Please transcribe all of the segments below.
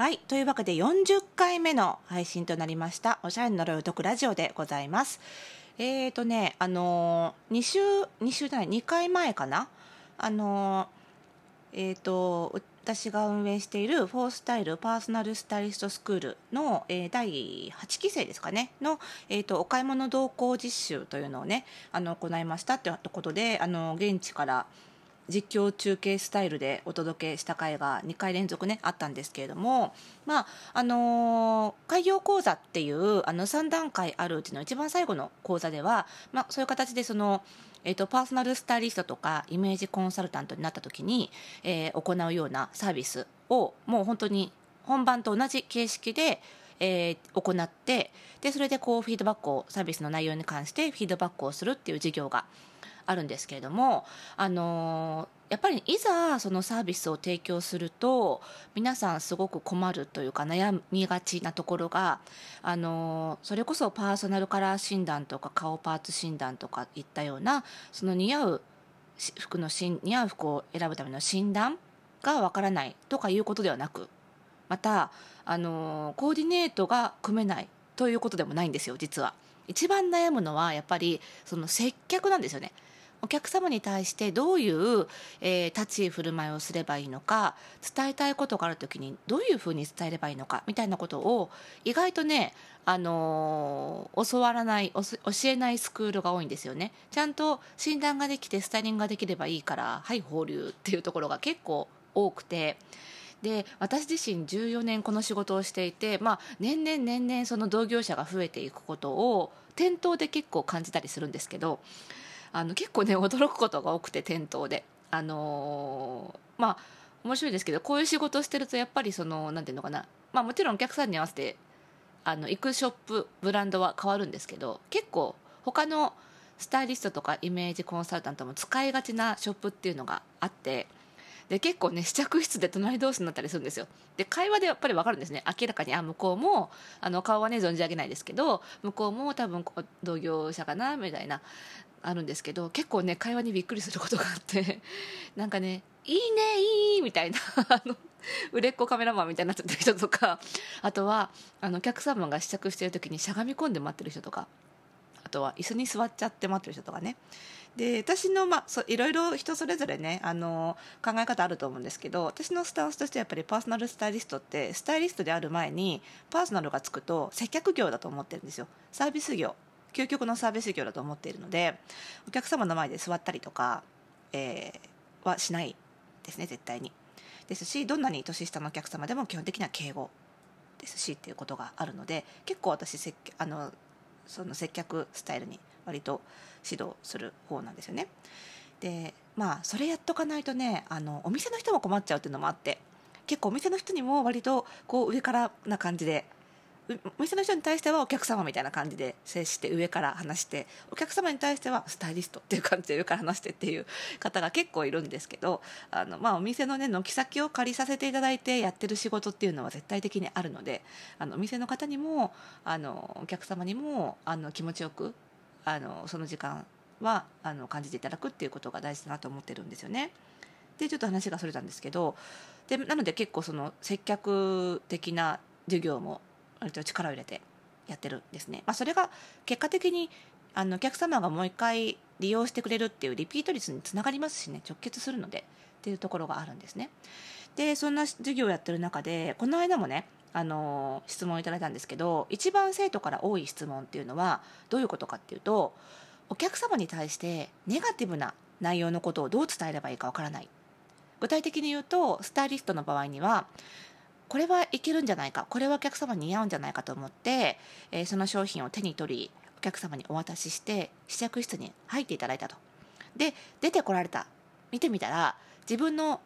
はい。というわけで40回目の配信となりました、おしゃれの呪いを解くラジオでございます。えーとね、あのー、2週、2週じゃない、2回前かな？あのー、えーと、私が運営しているフォースタイルパーソナルスタイリストスクールの、えー第8期生ですかね？の、えー、とお買い物同行実習というのをねあの行いましたということであの現地から実況中継スタイルでお届けした回が2回連続ねあったんですけれども、まああのー開業講座っていうあの3段階あるうちの一番最後の講座では、まあ、そういう形でその、えー、とパーソナルスタイリストとかイメージコンサルタントになった時に、えー行うようなサービスをもう本当に本番と同じ形式で、えー行ってでそれでこうフィードバックをサービスの内容に関してフィードバックをするっていう事業があるんですけれども、あのやっぱりいざそのサービスを提供すると皆さんすごく困るというか悩みがちなところが、あのそれこそパーソナルカラー診断とか顔パーツ診断とかいったようなその似合う服の似合う服を選ぶための診断がわからないとかいうことではなくまた、あのコーディネートが組めないということでもないんですよ実は。一番悩むのはやっぱりその接客なんですよね。お客様に対してどういう、えー立ち居振る舞いをすればいいのか伝えたいことがある時にどういうふうに伝えればいいのかみたいなことを意外とね、あのー教わらない教えないスクールが多いんですよねちゃんと診断ができてスタイリングができればいいからはい放流っていうところが結構多くて。で私自身14年この仕事をしていて、まあ、年々年々その同業者が増えていくことを店頭で結構感じたりするんですけどあの結構ね驚くことが多くて店頭で。あのーまあ面白いですけどこういう仕事してるとやっぱりそのなんていうのかな、まあ、もちろんお客さんに合わせてあの行くショップブランドは変わるんですけど結構他のスタイリストとかイメージコンサルタントも使いがちなショップっていうのがあってで結構ね試着室で隣同士になったりするんですよ。で会話でやっぱり分かるんですね。明らかにあ向こうもあの顔はね存じ上げないですけど向こうも多分同業者かなみたいな。あるんですけど結構ね会話にびっくりすることがあって なんかね「いいねいい」みたいな あの売れっ子カメラマンみたいになっちゃってる人とかあとはあのお客様が試着してる時にしゃがみ込んで待ってる人とかあとは椅子に座っちゃって待ってる人とかね。で私の、まあ、そいろいろ人それぞれねあの考え方あると思うんですけど私のスタンスとしてはやっぱりパーソナルスタイリストってスタイリストである前にパーソナルがつくと接客業だと思ってるんですよ。サービス業。究極のサービス業だと思っているのでお客様の前で座ったりとか、えーはしないですね絶対にですしどんなに年下のお客様でも基本的には敬語ですしっていうことがあるので結構私接あのその接客スタイルに割と指導する方なんですよね。でまあそれやっとかないとねあのお店の人も困っちゃうっていうのもあって結構お店の人にも割とこう上からな感じでお店の人に対してはお客様みたいな感じで接して上から話してお客様に対してはスタイリストっていう感じで上から話してっていう方が結構いるんですけどあの、まあ、お店のね軒先を借りさせていただいてやってる仕事っていうのは絶対的にあるのであのお店の方にもあのお客様にもあの気持ちよくあのその時間はあの感じていただくっていうことが大事だなと思ってるんですよね。でちょっと話がそれたんですけどでなので結構その接客的な授業も割と力を入れてやってるんですね。まあ、それが結果的にあのお客様がもう一回利用してくれるっていうリピート率につながりますしね直結するのでっていうところがあるんですね。でそんな授業をやってる中でこの間もねあの質問をいただいたんですけど一番生徒から多い質問っていうのはどういうことかっていうとお客様に対してネガティブな内容のことをどう伝えればいいかわからない具体的に言うとスタイリストの場合にはこれはいけるんじゃないか。これはお客様に似合うんじゃないかと思って、えーその商品を手に取りお客様にお渡しして試着室に入っていただいたと。で出てこられた。見てみたら自分の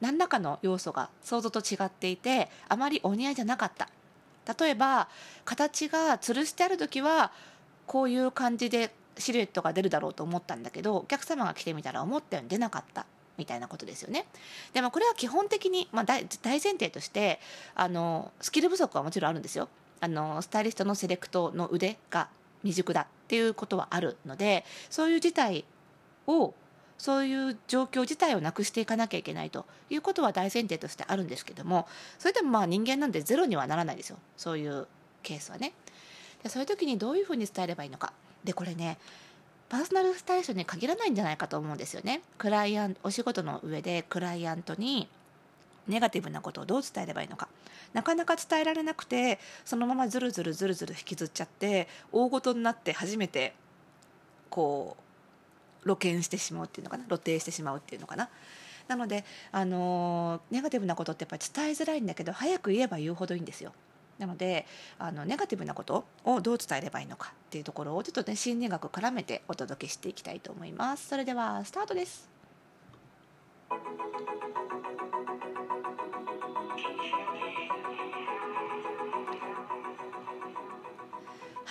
何らかの要素が想像と違っていてあまりお似合いじゃなかった。例えば形が吊るしてある時はこういう感じでシルエットが出るだろうと思ったんだけどお客様が来てみたら思ったように出なかった。みたいなことですよね。でもこれは基本的に、まあ、大前提としてあのスキル不足はもちろんあるんですよ。あのスタイリストのセレクトの腕が未熟だっていうことはあるのでそういう事態をそういう状況自体をなくしていかなきゃいけないということは大前提としてあるんですけどもそれでもまあ人間なんでゼロにはならないですよそういうケースはね。でそういう時にどういうふうに伝えればいいのか。でこれねパーソナルスタイリストに限らないんじゃないかと思うんですよね。クライアントお仕事の上でクライアントにネガティブなことをどう伝えればいいのかなかなか伝えられなくてそのままずるずるずるずる引きずっちゃって大ごとになって初めてこう露見してしまうっていうのかな？露呈してしまうっていうのかな？なので、あのネガティブなことってやっぱり伝えづらいんだけど早く言えば言うほどいいんですよ。なのであのネガティブなことをどう伝えればいいのかっていうところをちょっとね心理学絡めてお届けしていきたいと思います。それではスタートです。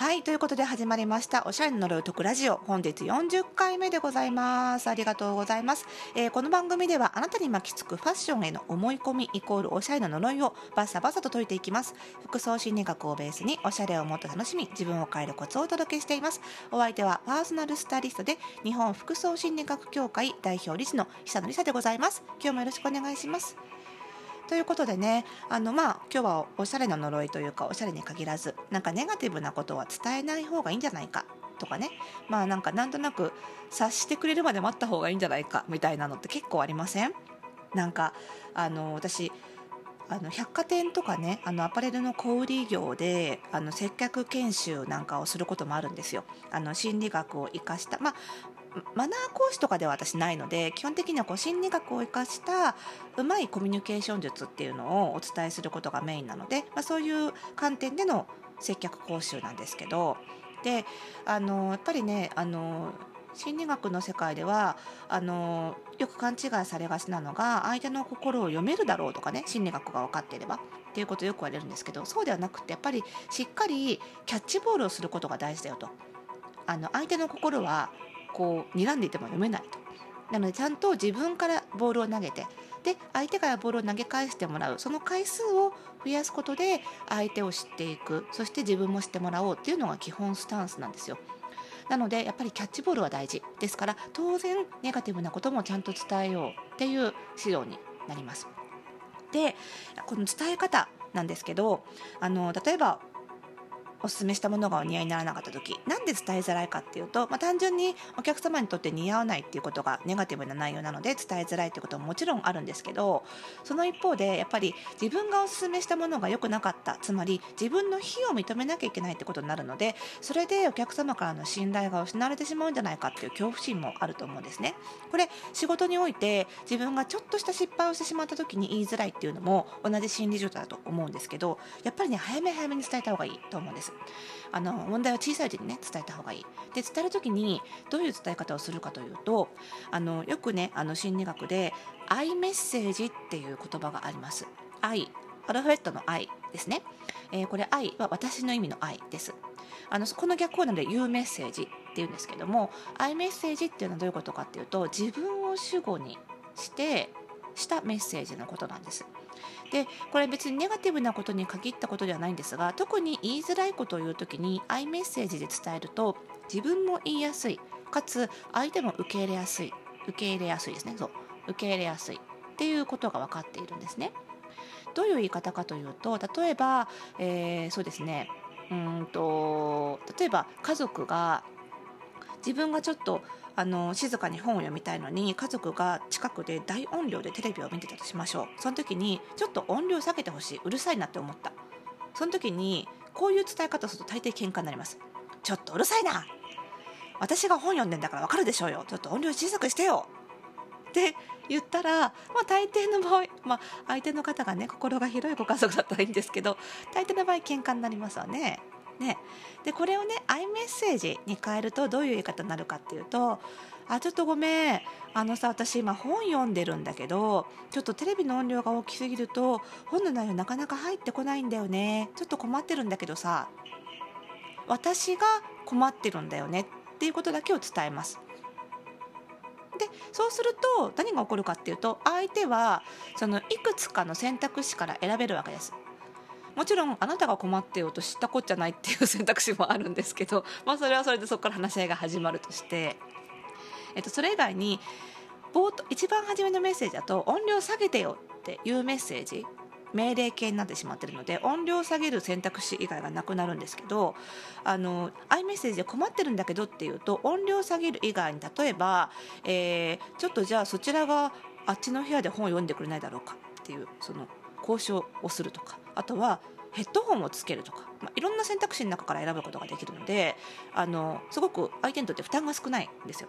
はいということで始まりましたおしゃれの呪いを解くラジオ。本日40回目でございます。ありがとうございます、えー、この番組ではあなたに巻きつくファッションへの思い込みイコールおしゃれの呪いをバサバサと解いていきます。服装心理学をベースにおしゃれをもっと楽しみ自分を変えるコツをお届けしています。お相手はパーソナルスタイリストで日本服装心理学協会代表理事の久野理沙でございます。今日もよろしくお願いします。ということでねあのまあ今日はおしゃれな呪いというかおしゃれに限らずなんかネガティブなことは伝えない方がいいんじゃないかとかねまあなんかなんとなく察してくれるまで待った方がいいんじゃないかみたいなのって結構ありません？なんかあの私あの百貨店とかねあのアパレルの小売業であの接客研修なんかをすることもあるんですよ。あの心理学を生かした、まあ、マナー講師とかでは私ないので基本的にはこう心理学を生かしたうまいコミュニケーション術っていうのをお伝えすることがメインなので、まあ、そういう観点での接客講習なんですけどであのやっぱりねあの心理学の世界ではあのよく勘違いされがちなのが相手の心を読めるだろうとかね心理学が分かっていればっていうことをよく言われるんですけどそうではなくてやっぱりしっかりキャッチボールをすることが大事だよと。あの相手の心はこう睨んでいても読めないと。なのでちゃんと自分からボールを投げてで相手からボールを投げ返してもらうその回数を増やすことで相手を知っていくそして自分も知ってもらおうっていうのが基本スタンスなんですよ。なのでやっぱりキャッチボールは大事ですから当然ネガティブなこともちゃんと伝えようっていう指導になります。でこの伝え方なんですけどあの例えばおすすめしたものがお似合いにならなかった時なんで伝えづらいかっていうと、まあ、単純にお客様にとって似合わないっていうことがネガティブな内容なので伝えづらいっていうことももちろんあるんですけどその一方でやっぱり自分がおすすめしたものが良くなかったつまり自分の非を認めなきゃいけないってことになるのでそれでお客様からの信頼が失われてしまうんじゃないかっていう恐怖心もあると思うんですね。これ仕事において自分がちょっとした失敗をしてしまった時に言いづらいっていうのも同じ心理状態だと思うんですけどやっぱりね早め早めに伝えた方がいいと思うんです。あの問題は小さいうちにね伝えた方がいい。で伝える時にどういう伝え方をするかというとあのよくねあの心理学で「愛メッセージ」っていう言葉があります。愛アルファベットの愛ですね、えー、これ愛は私の意味の愛です。あのこの逆光なので「言うメッセージ」っていうんですけども「愛メッセージ」っていうのはどういうことかっていうと自分を主語にしてしたメッセージのことなんです。でこれ別にネガティブなことに限ったことではないんですが特に言いづらいことを言う時にアイメッセージで伝えると自分も言いやすい。かつ相手も受け入れやすい。受け入れやすいですね。そう。受け入れやすい。っていうことが分かっているんですね。どういう言い方かというと例えば、えー、そうですね。うんと例えば家族が自分がちょっとあの静かに本を読みたいのに家族が近くで大音量でテレビを見てたとしましょう。その時にちょっと音量下げてほしい。うるさいなって思った。その時にこういう伝え方をすると大抵喧嘩になります。ちょっとうるさいな。私が本読んでんだからわかるでしょうよ。ちょっと音量小さくしてよ。って言ったら、まあ、大抵の場合、まあ、相手の方がね心が広いご家族だったらいいんですけど大抵の場合喧嘩になりますわね。ね、でこれをねアイメッセージに変えるとどういう言い方になるかっていうと「あちょっとごめんあのさ私今本読んでるんだけどちょっとテレビの音量が大きすぎると本の内容なかなか入ってこないんだよねちょっと困ってるんだけどさ私が困ってるんだよね」っていうことだけを伝えます。でそうすると何が起こるかっていうと相手はそのいくつかの選択肢から選べるわけです。もちろんあなたが困ってようと知ったこっちゃないっていう選択肢もあるんですけど、まあ、それはそれでそこから話し合いが始まるとして、えっと、それ以外に冒頭一番初めのメッセージだと音量下げてよっていうメッセージ命令形になってしまってるので音量下げる選択肢以外がなくなるんですけどあの iMessage で困ってるんだけどっていうと音量下げる以外に例えば、えー、ちょっとじゃあそちらがあっちの部屋で本を読んでくれないだろうかっていうその交渉をするとかあとはヘッドホンをつけるとか、まあ、いろんな選択肢の中から選ぶことができるのであのすごく相手にとって負担が少ないんですよ。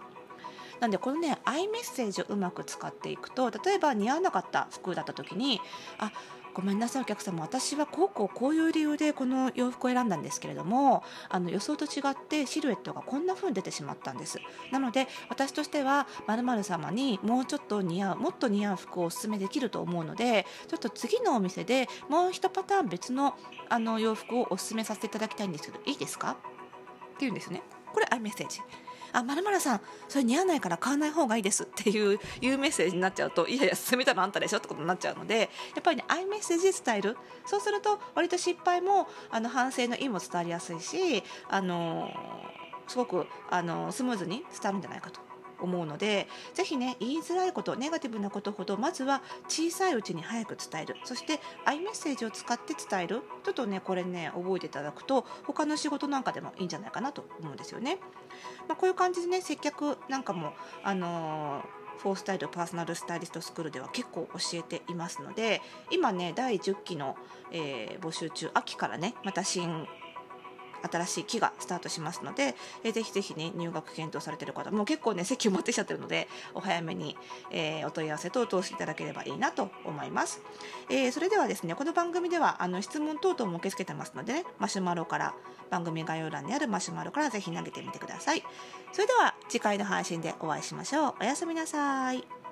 なんでこのねアイメッセージをうまく使っていくと例えば似合わなかった服だった時にあごめんなさいお客様。私はこうこうこういう理由でこの洋服を選んだんですけれどもあの予想と違ってシルエットがこんな風に出てしまったんです。なので私としてはまる様にもうちょっと似合うもっと似合う服をおすすめできると思うのでちょっと次のお店でもう一パターン別のあの洋服をおすすめさせていただきたいんですけどいいですか？っていうんですね。これ iMessage あまるまるさんそれ似合わないから買わない方がいいですっていういうメッセージになっちゃうといやいや勧めたのあんたでしょってことになっちゃうのでやっぱりねアイメッセージ伝えるそうすると割と失敗もあの反省の意も伝わりやすいしあのすごくあのスムーズに伝わるんじゃないかと。思うのでぜひね言いづらいことネガティブなことほどまずは小さいうちに早く伝えるそしてアイメッセージを使って伝えるちょっとねこれね覚えていただくと他の仕事なんかでもいいんじゃないかなと思うんですよね。まあ、こういう感じでね接客なんかもあのーフォースタイルパーソナルスタイリストスクールでは結構教えていますので今ね第10期の、えー、募集中秋からねまた新新しい期がスタートしますので、えー、ぜひぜひね入学検討されている方も結構ね席を持ってきちゃってるのでお早めに、えー、お問い合わせ等を通していただければいいなと思います、えー、それではですねこの番組ではあの質問等々も受け付けてますので、ね、マシュマロから番組概要欄にあるマシュマロからぜひ投げてみてください。それでは次回の配信でお会いしましょう。おやすみなさい。